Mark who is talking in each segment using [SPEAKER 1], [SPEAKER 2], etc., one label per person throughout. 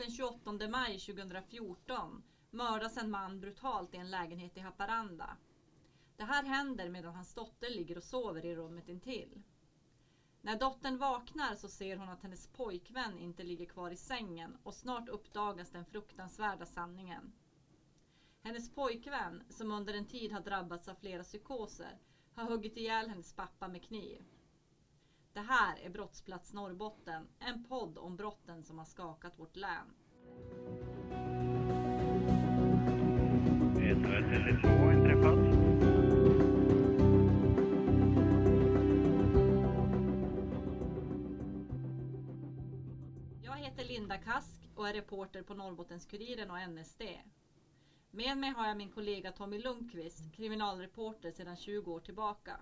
[SPEAKER 1] Den 28 maj 2014 mördas en man brutalt i en lägenhet i Haparanda. Det här händer medan hans dotter ligger och sover i rummet intill. När dottern vaknar så ser hon att hennes pojkvän inte ligger kvar i sängen och snart uppdagas den fruktansvärda sanningen. Hennes pojkvän, som under en tid har drabbats av flera psykoser, har huggit ihjäl hennes pappa med kniv. Det här är Brottsplats Norrbotten, en podd om brotten som har skakat vårt län.
[SPEAKER 2] 132 inträffat.
[SPEAKER 1] Jag heter Linda Kask och är reporter på Norrbottens-Kuriren och NSD. Med mig har jag min kollega Tommy Lundqvist, kriminalreporter sedan 20 år tillbaka.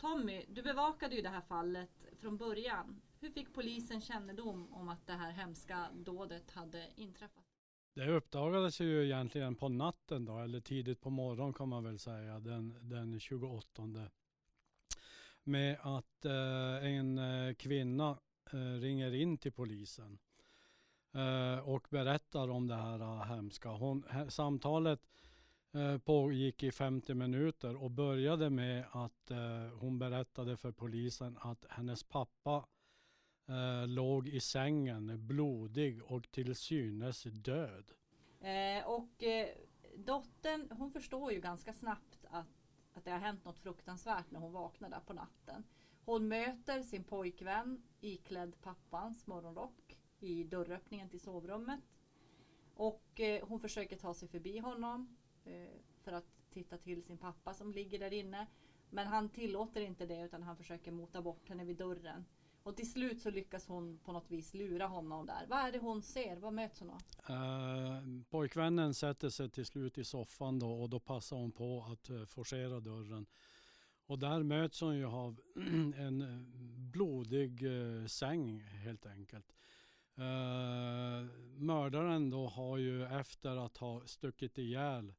[SPEAKER 1] Tommy, du bevakade ju det här fallet från början. Hur fick polisen kännedom om att det här hemska dådet hade inträffat?
[SPEAKER 3] Det uppdagades ju egentligen på natten då, eller tidigt på morgonen kan man väl säga, den, den 28. Med att eh, en eh, kvinna eh, ringer in till polisen eh, och berättar om det här eh, hemska. Hon, samtalet eh, Eh, pågick i 50 minuter och började med att eh, hon berättade för polisen att hennes pappa eh, låg i sängen blodig och till synes död.
[SPEAKER 1] Och dottern, hon förstår ju ganska snabbt att, att det har hänt något fruktansvärt när hon vaknar där på natten. Hon möter sin pojkvän iklädd pappans morgonrock i dörröppningen till sovrummet. Och hon försöker ta sig förbi honom Eh, för att titta till sin pappa som ligger där inne. Men han tillåter inte det utan han försöker mota bort henne vid dörren. Och till slut så lyckas hon på något vis lura honom där. Vad är det hon ser? Vad möts hon av?
[SPEAKER 3] Eh, pojkvännen sätter sig till slut i soffan då och då passar hon på att eh, forcera dörren. Och där möts hon ju av en eh, blodig eh, säng helt enkelt. Eh, mördaren då har ju efter att ha stuckit ihjäl eh,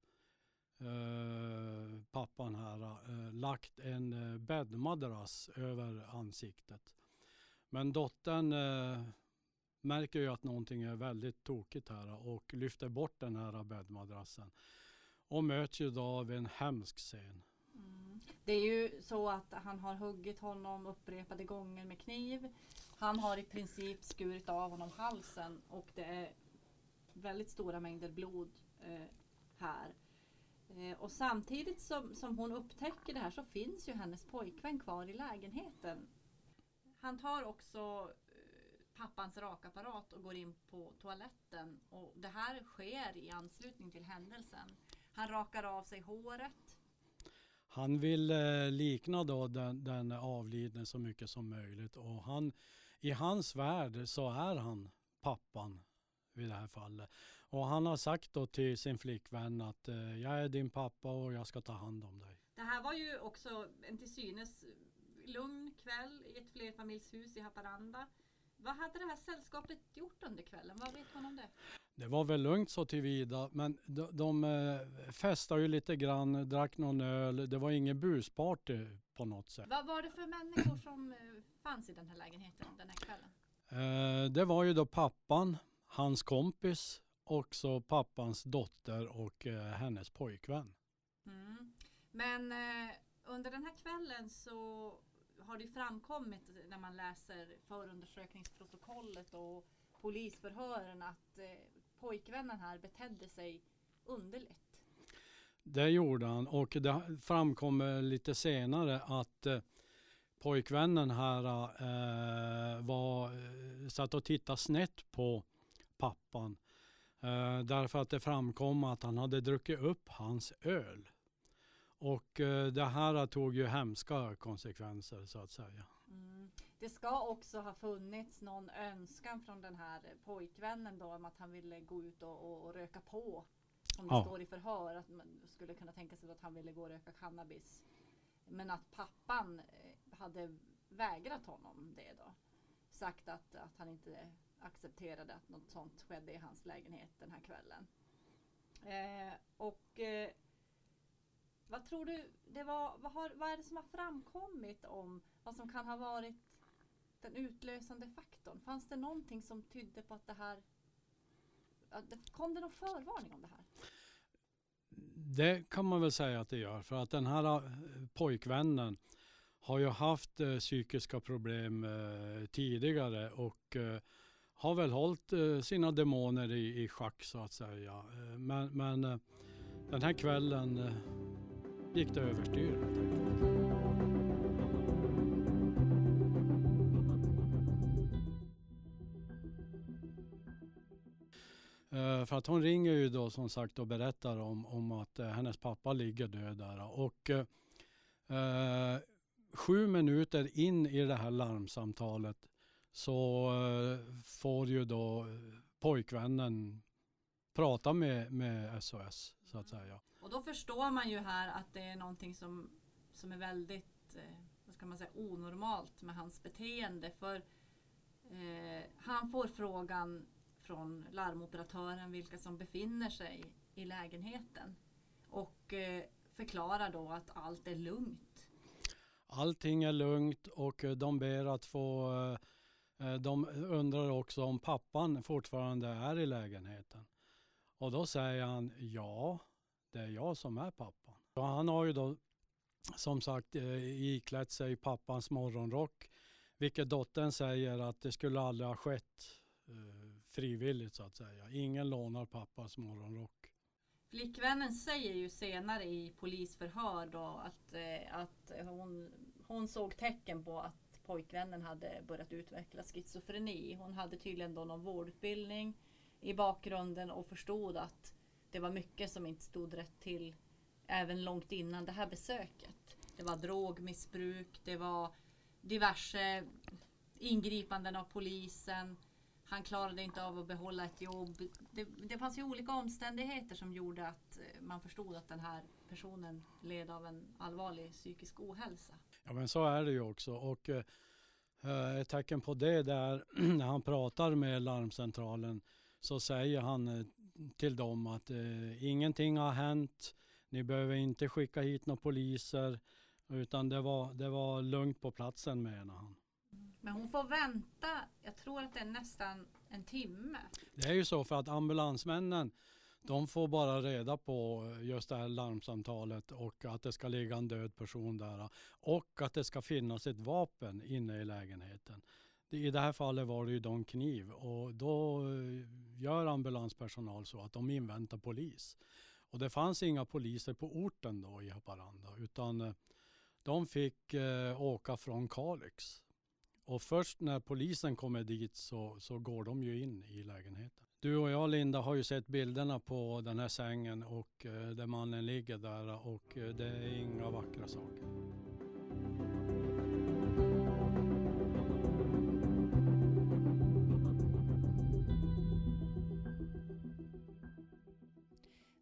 [SPEAKER 3] Eh, pappan här eh, lagt en eh, bäddmadrass över ansiktet. Men dottern eh, märker ju att någonting är väldigt tokigt här och lyfter bort den här bäddmadrassen. Och möts ju då av en hemsk scen.
[SPEAKER 1] Mm. Det är ju så att han har huggit honom upprepade gånger med kniv. Han har i princip skurit av honom halsen och det är väldigt stora mängder blod eh, här. Eh, och samtidigt som, som hon upptäcker det här så finns ju hennes pojkvän kvar i lägenheten. Han tar också eh, pappans rakapparat och går in på toaletten. Och det här sker i anslutning till händelsen. Han rakar av sig håret.
[SPEAKER 3] Han vill eh, likna då den, den avlidne så mycket som möjligt och han, i hans värld så är han pappan vid det här fallet. Och han har sagt då till sin flickvän att eh, jag är din pappa och jag ska ta hand om dig.
[SPEAKER 1] Det här var ju också en till synes lugn kväll i ett flerfamiljshus i Haparanda. Vad hade det här sällskapet gjort under kvällen? Vad vet man om det?
[SPEAKER 3] Det var väl lugnt så tillvida men de, de eh, festade ju lite grann, drack någon öl. Det var ingen busparty på något sätt.
[SPEAKER 1] Vad var det för människor som eh, fanns i den här lägenheten den här kvällen?
[SPEAKER 3] Eh, det var ju då pappan, hans kompis och så pappans dotter och eh, hennes pojkvän.
[SPEAKER 1] Mm. Men eh, under den här kvällen så har det framkommit när man läser förundersökningsprotokollet och polisförhören att eh, pojkvännen här betedde sig underligt.
[SPEAKER 3] Det gjorde han och det framkommer lite senare att eh, pojkvännen här eh, var, eh, satt och tittade snett på pappan. Eh, därför att det framkom att han hade druckit upp hans öl. Och eh, det här tog ju hemska konsekvenser så att säga.
[SPEAKER 1] Mm. Det ska också ha funnits någon önskan från den här pojkvännen då om att han ville gå ut och, och, och röka på. Som det
[SPEAKER 3] Ja.
[SPEAKER 1] står i förhör att man skulle kunna tänka sig att han ville gå och röka cannabis. Men att pappan eh, hade vägrat honom det då. Sagt att, att han inte accepterade att något sånt skedde i hans lägenhet den här kvällen. Eh, och eh, vad tror du, det var, vad, har, vad är det som har framkommit om vad som kan ha varit den utlösande faktorn? Fanns det någonting som tydde på att det här det- Kom det någon förvarning om det här?
[SPEAKER 3] Det kan man väl säga att det gör för att den här eh, pojkvännen har ju haft eh, psykiska problem eh, tidigare och eh, har väl hållit eh, sina demoner i, i schack så att säga. Eh, men men eh, den här kvällen gick det överstyr helt enkelt. För att hon ringer ju då som sagt och berättar om, om att hennes pappa ligger död där. Och eh, eh, sju minuter in i det här larmsamtalet så eh, får ju då pojkvännen prata med, med SOS så att säga.
[SPEAKER 1] Och då förstår man ju här att det är någonting som, som är väldigt eh, vad ska man säga, onormalt med hans beteende. För eh, han får frågan från larmoperatören vilka som befinner sig i lägenheten. Och eh, förklarar då att allt är lugnt.
[SPEAKER 3] Allting är lugnt och eh, de ber att få eh, Eh, de undrar också om pappan fortfarande är i lägenheten. Och då säger han ja, det är jag som är pappan. Och han har ju då som sagt eh, iklätt sig pappans morgonrock. Vilket dottern säger att det skulle aldrig ha skett eh, frivilligt så att säga. Ingen lånar pappas morgonrock.
[SPEAKER 1] Flickvännen säger ju senare i polisförhör då att, att hon, hon såg tecken på att pojkvännen hade börjat utveckla schizofreni. Hon hade tydligen då någon vårdutbildning i bakgrunden och förstod att det var mycket som inte stod rätt till även långt innan det här besöket. Det var drogmissbruk, det var diverse ingripanden av polisen. Han klarade inte av att behålla ett jobb. Det, det fanns ju olika omständigheter som gjorde att eh, man förstod att den här personen led av en allvarlig psykisk ohälsa.
[SPEAKER 3] Ja men så är det ju också. Och eh, eh, ett tecken på det där när han pratar med larmcentralen så säger han eh, till dem att eh, ingenting har hänt. Ni behöver inte skicka hit några poliser utan det var, det var lugnt på platsen menar han.
[SPEAKER 1] Men hon får vänta, jag tror att det är nästan en timme.
[SPEAKER 3] Det är ju så för att ambulansmännen de får bara reda på just det här larmsamtalet och att det ska ligga en död person där och att det ska finnas ett vapen inne i lägenheten. I det här fallet var det ju då en kniv och då eh, gör ambulanspersonal så att de inväntar polis. Och det fanns inga poliser på orten då i Haparanda utan eh, de fick eh, åka från Kalix. Och först när polisen kommer dit så, så går de ju in i lägenheten. Du och jag Linda har ju sett bilderna på den här sängen och eh, där mannen ligger där och eh, det är inga vackra saker.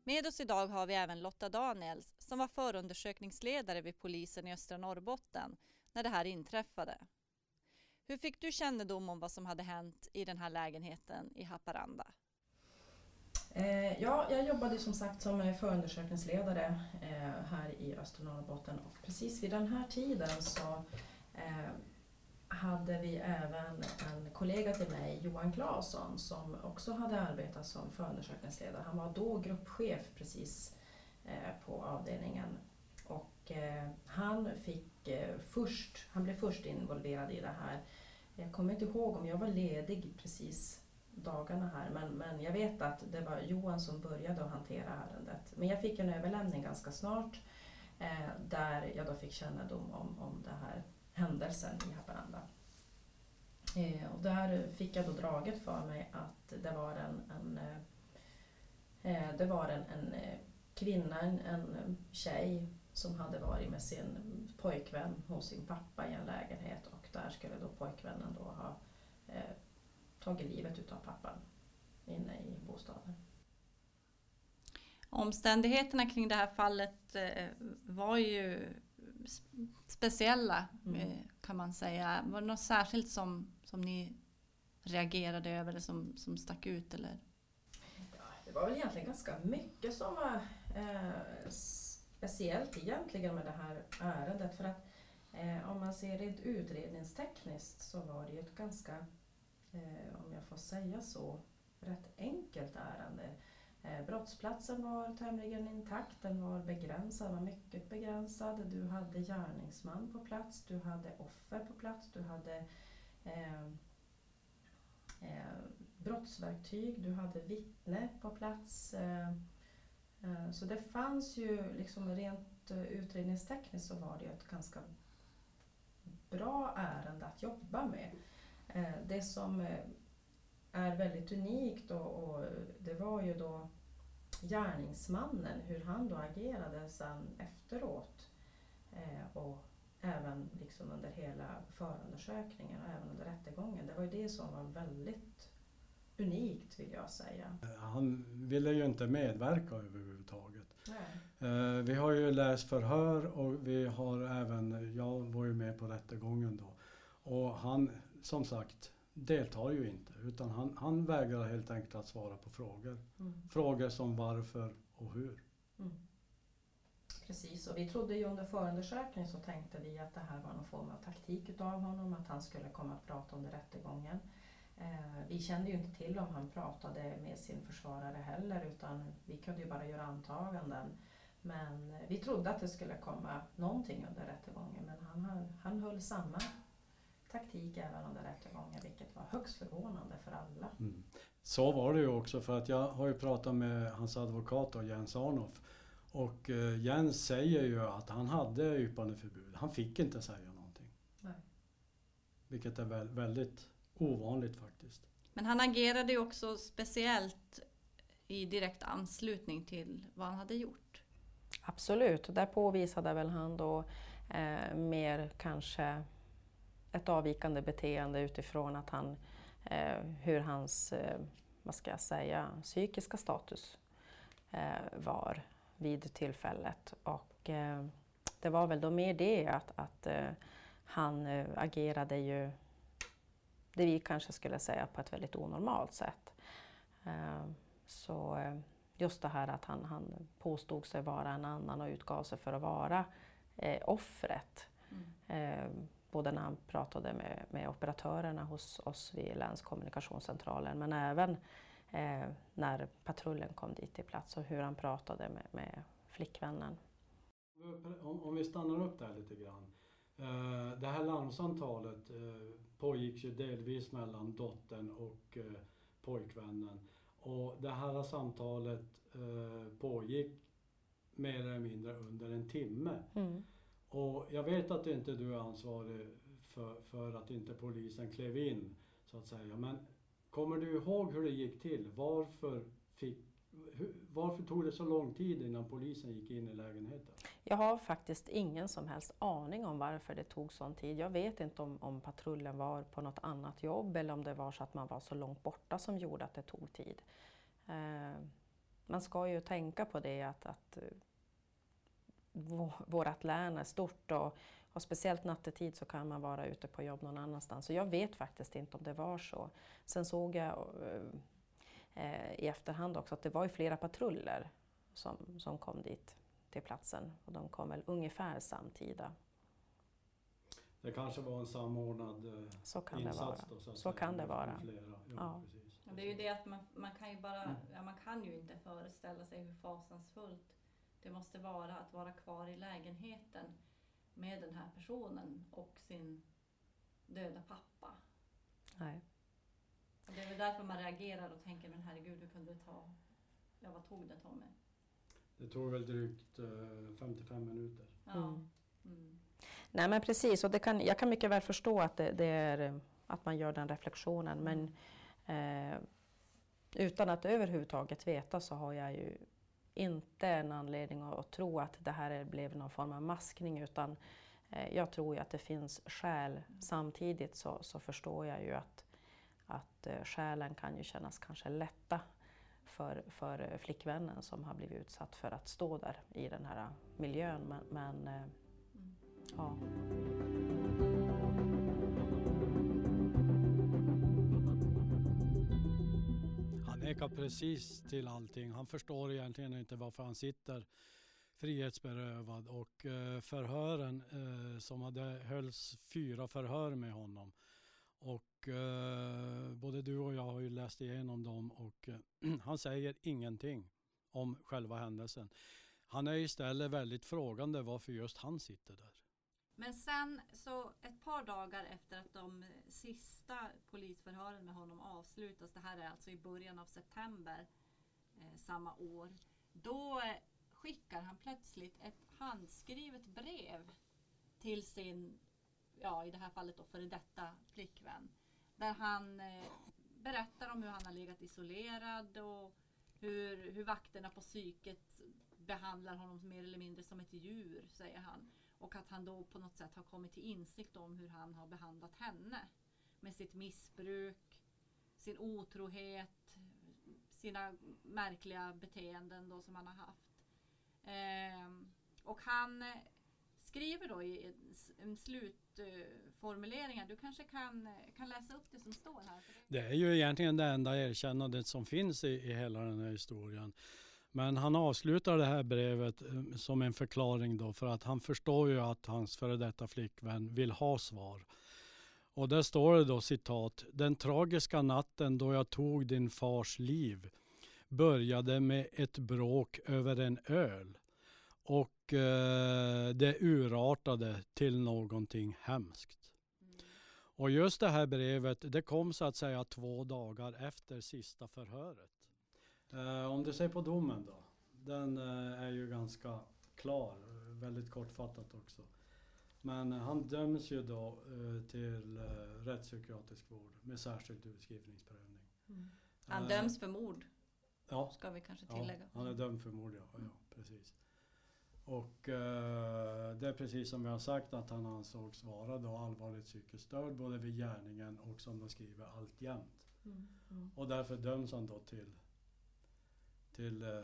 [SPEAKER 1] Med oss idag har vi även Lotta Daniels som var förundersökningsledare vid polisen i östra Norrbotten när det här inträffade. Hur fick du kännedom om vad som hade hänt i den här lägenheten i Haparanda?
[SPEAKER 4] Eh, ja, jag jobbade som sagt som eh, förundersökningsledare eh, här i östra Norrbotten och precis vid den här tiden så eh, hade vi även en kollega till mig, Johan Claesson, som också hade arbetat som förundersökningsledare. Han var då gruppchef precis eh, på avdelningen och eh, han fick Eh, först, han blev först involverad i det här. Jag kommer inte ihåg om jag var ledig precis dagarna här men, men jag vet att det var Johan som började att hantera ärendet. Men jag fick en överlämning ganska snart eh, där jag då fick kännedom om, om den här händelsen i Haparanda. Eh, och där fick jag då draget för mig att det var en, en, eh, eh det var en, en eh, kvinna, en, en tjej som hade varit med sin pojkvän hos sin pappa i en lägenhet och där skulle då pojkvännen då ha eh, tagit livet utav pappan inne i bostaden.
[SPEAKER 1] Omständigheterna kring det här fallet eh, var ju speciella
[SPEAKER 4] Mm.
[SPEAKER 1] eh, kan man säga. Var det något särskilt som, som ni reagerade över eller som, som stack ut? Eller?
[SPEAKER 4] Det var väl egentligen ganska mycket som var eh, speciellt egentligen med det här ärendet för att Eh, om man ser det utredningstekniskt så var det ju ett ganska, eh, om jag får säga så, rätt enkelt ärende. Eh, brottsplatsen var tämligen intakt, den var begränsad, var mycket begränsad. Du hade gärningsman på plats, du hade offer på plats, du hade eh, eh, brottsverktyg, du hade vittne på plats. Eh, Eh, så det fanns ju liksom rent eh, utredningstekniskt så var det ju ett ganska bra ärende att jobba med. Eh, det som är väldigt unikt och, och det var ju då gärningsmannen, hur han då agerade sen efteråt eh, och även liksom under hela förundersökningen och även under rättegången. Det var ju det som var väldigt unikt vill jag säga.
[SPEAKER 3] Han ville ju inte medverka överhuvudtaget.
[SPEAKER 4] Nej.
[SPEAKER 3] Eh, Vi har ju läst förhör och vi har även, jag var ju med på rättegången då. Och han, som sagt, deltar ju inte utan han, han vägrar helt enkelt att svara på frågor.
[SPEAKER 4] Mm.
[SPEAKER 3] Frågor som varför och hur.
[SPEAKER 4] Mm. Precis, och vi trodde ju under förundersökningen så tänkte vi att det här var någon form av taktik utav honom, att han skulle komma att prata under rättegången. Eh, vi kände ju inte till om han pratade med sin försvarare heller utan vi kunde ju bara göra antaganden. Men eh, vi trodde att det skulle komma någonting under rättegången men han, han höll samma taktik även under rättegången vilket var högst förvånande för alla.
[SPEAKER 3] Mm. Så var det ju också för att jag har ju pratat med hans advokat då, Jens Arnoff. Och eh, Jens säger ju att han hade yppandeförbud. Han fick inte säga någonting.
[SPEAKER 4] Nej.
[SPEAKER 3] Vilket är väl, väldigt ovanligt faktiskt.
[SPEAKER 1] Men han agerade ju också speciellt i direkt anslutning till vad han hade gjort.
[SPEAKER 5] Absolut, där påvisade väl han då eh, mer kanske ett avvikande beteende utifrån att han, eh, hur hans, eh, vad ska jag säga, psykiska status eh, var vid tillfället. Och eh, det var väl då mer det att, att eh, han agerade ju, det vi kanske skulle säga på ett väldigt onormalt sätt. Eh, så eh, just det här att han, han påstod sig vara en annan och utgav sig för att vara eh, offret. Eh, både när han pratade med, med operatörerna hos oss vid länskommunikationscentralen men även när patrullen kom dit till plats och hur han pratade med, med flickvännen.
[SPEAKER 3] Om, om vi stannar upp där lite grann. Eh, det här larmsamtalet eh, pågick ju delvis mellan dottern och eh, pojkvännen. Och det här samtalet pågick mer eller mindre under en timme.
[SPEAKER 5] Mm.
[SPEAKER 3] Och jag vet att inte du är ansvarig för, för att inte polisen klev in så att säga. Men kommer du ihåg hur det gick till? Varför, fick, varför tog det så lång tid innan polisen gick in i lägenheten?
[SPEAKER 5] Jag har faktiskt ingen som helst aning om varför det tog sån tid. Jag vet inte om, om patrullen var på något annat jobb eller om det var så att man var så långt borta som gjorde att det tog tid. Eh, man ska ju tänka på det att, att eh, vårt län är stort och, och speciellt nattetid så kan man vara ute på jobb någon annanstans. Så jag vet faktiskt inte om det var så. Sen såg jag eh, eh i efterhand också att det var ju flera patruller som, som kom dit till platsen och de kom väl ungefär samtida.
[SPEAKER 3] Det kanske var en samordnad eh,
[SPEAKER 5] Så kan det
[SPEAKER 3] insats
[SPEAKER 5] vara.
[SPEAKER 3] då, så,
[SPEAKER 5] Så kan det vara.
[SPEAKER 3] Flera. Ja,
[SPEAKER 5] Ja.
[SPEAKER 1] Det är ju det att man, man kan ju bara,
[SPEAKER 3] Mm.
[SPEAKER 1] ja, man kan ju inte föreställa sig hur fasansfullt det måste vara att vara kvar i lägenheten med den här personen och sin döda pappa.
[SPEAKER 5] Nej.
[SPEAKER 1] Och det är väl därför man reagerar och tänker, men herregud, hur kunde det ta, ja vad tog det Tommy?
[SPEAKER 3] Det tog väl drygt eh, 55 minuter.
[SPEAKER 1] Ja.
[SPEAKER 5] Mm.
[SPEAKER 1] Mm.
[SPEAKER 5] Nej men precis, och det kan, jag kan mycket väl förstå att, det, det är, eh, att man gör den reflektionen men eh, utan att överhuvudtaget veta så har jag ju inte en anledning att, att tro att det här är- blev någon form av maskning utan eh, jag tror ju att det finns skäl. Samtidigt så, så förstår jag ju att, att eh, skälen kan ju kännas kanske lätta för, för flickvännen som har blivit utsatt för att stå där i den här miljön. Men, men
[SPEAKER 1] Mm.
[SPEAKER 5] ja.
[SPEAKER 3] Han nekar precis till allting. Han förstår egentligen inte varför han sitter frihetsberövad och eh, förhören eh, som hade hölls fyra förhör med honom. Och eh, både du och jag har ju läst igenom dem och eh, han säger ingenting om själva händelsen. Han är istället väldigt frågande varför just han sitter där.
[SPEAKER 1] Men sen så ett par dagar efter att de sista polisförhören med honom avslutas, det här är alltså i början av september eh, samma år, då skickar han plötsligt ett handskrivet brev till sin, ja i det här fallet då före detta flickvän. Där han eh, berättar om hur han har legat isolerad och hur, hur vakterna på psyket behandlar honom mer eller mindre som ett djur, säger han. Och att han då på något sätt har kommit till insikt om hur han har behandlat henne. Med sitt missbruk, sin otrohet, sina märkliga beteenden då som han har haft. Eh, och han skriver då i en slut slutformuleringar. du kanske kan, eh, kan läsa upp det som står här. Det-
[SPEAKER 3] är ju egentligen det enda erkännandet som finns i, i hela den här historien. Men han avslutar det här brevet eh, som en förklaring då för att han förstår ju att hans före detta flickvän vill ha svar. Och där står det då citat. Den tragiska natten då jag tog din fars liv började med ett bråk över en öl. Och eh, det urartade till någonting hemskt. Och just det här brevet, det kom så att säga två dagar efter sista förhöret. Eh, om du ser på domen då. Den eh, är ju ganska klar, eh, väldigt kortfattat också. Men eh, han döms ju då eh, till eh, rättspsykiatrisk vård med särskild utskrivningsprövning.
[SPEAKER 1] Han
[SPEAKER 3] Eh,
[SPEAKER 1] döms för mord,
[SPEAKER 3] Ja,
[SPEAKER 1] ska vi kanske
[SPEAKER 3] ja,
[SPEAKER 1] tillägga.
[SPEAKER 3] han är dömd för mord, ja. ja precis. Och eh, det är precis som vi har sagt att han ansågs vara då allvarligt psykiskt störd både vid gärningen och som de skriver alltjämt. Och därför döms han då till, till eh,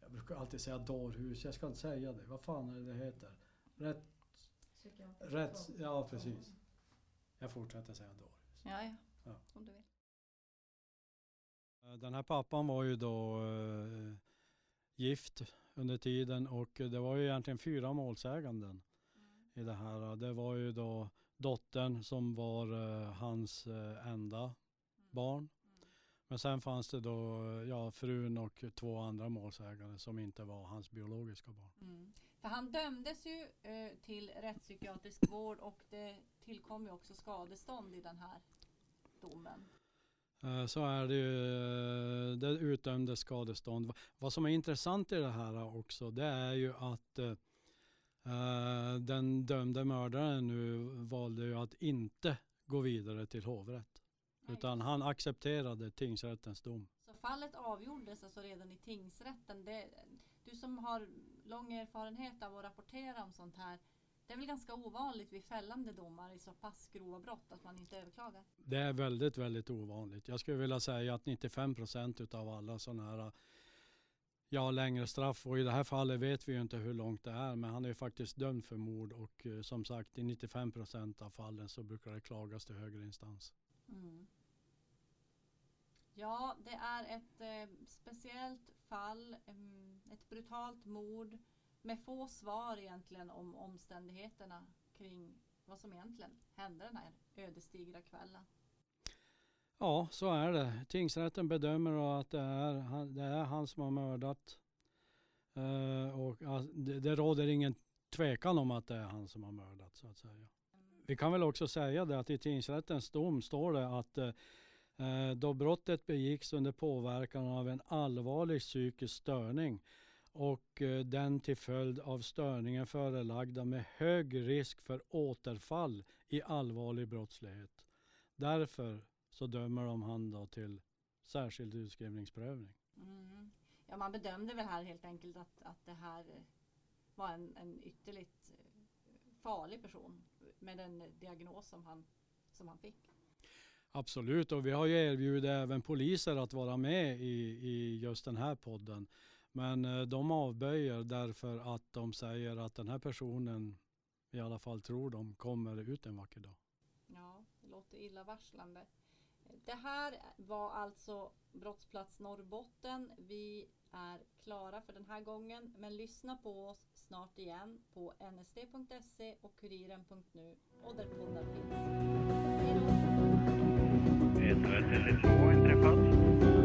[SPEAKER 3] jag brukar alltid säga dårhus, jag ska inte säga det. Vad fan är det det heter? Rätt, rätt, ja precis. Jag fortsätter säga dårhus.
[SPEAKER 1] Ja, ja.
[SPEAKER 3] Ja.
[SPEAKER 1] Om du vill.
[SPEAKER 3] Eh, Den här pappan var ju då eh, gift under tiden och det var ju egentligen fyra målsäganden i det här. Det var ju då dottern som var eh, hans eh, enda barn. Men sen fanns det då ja, frun och två andra målsägande som inte var hans biologiska barn.
[SPEAKER 1] Mm. För han dömdes ju eh, till rättspsykiatrisk vård och det tillkom ju också skadestånd i den här domen.
[SPEAKER 3] Eh, Så är det ju, eh, det utdömdes skadestånd. Va- Vad som är intressant i det här också det är ju att eh, den dömde mördaren nu valde ju att inte gå vidare till hovrätt.
[SPEAKER 1] Nej.
[SPEAKER 3] Utan han accepterade tingsrättens dom.
[SPEAKER 1] Så fallet avgjordes alltså redan i tingsrätten. Det, du som har lång erfarenhet av att rapportera om sånt här. Det är väl ganska ovanligt vid fällande domar i så pass grova brott att man inte överklagar.
[SPEAKER 3] Det är väldigt, väldigt ovanligt. Jag skulle vilja säga att 95 procent utav alla sådana här ja, längre straff och i det här fallet vet vi ju inte hur långt det är men han är ju faktiskt dömd för mord och eh, som sagt i 95 procent av fallen så brukar det klagas till högre instans.
[SPEAKER 1] Mm. Ja, det är ett eh, speciellt fall, em, ett brutalt mord med få svar egentligen om omständigheterna kring vad som egentligen hände den här ödesdigra kvällen.
[SPEAKER 3] Ja, så är det. Tingsrätten bedömer att det är han, det är han som har mördat. Eh, och det, det råder ingen tvekan om att det är han som har mördat så att säga. Vi kan väl också säga det att i tingsrättens dom står det att eh, eh då brottet begicks under påverkan av en allvarlig psykisk störning och eh, den till följd av störningen förelagda med hög risk för återfall i allvarlig brottslighet. Därför så dömer de han då till särskild utskrivningsprövning.
[SPEAKER 1] Mm. Ja, man bedömde väl här helt enkelt att, att det här var en, en ytterligt eh, farlig person med den diagnos som han, som han fick.
[SPEAKER 3] Absolut, och vi har ju erbjudit även poliser att vara med i, i just den här podden. Men eh, de avböjer därför att de säger att den här personen, i alla fall tror de, kommer ut en vacker dag.
[SPEAKER 1] Ja, det låter illavarslande. det här var alltså Brottsplats Norrbotten. Vi är klara för den här gången, men lyssna på oss snart igen på nsd.se och kuriren.nu och där poddar finns. Hej då!
[SPEAKER 2] 112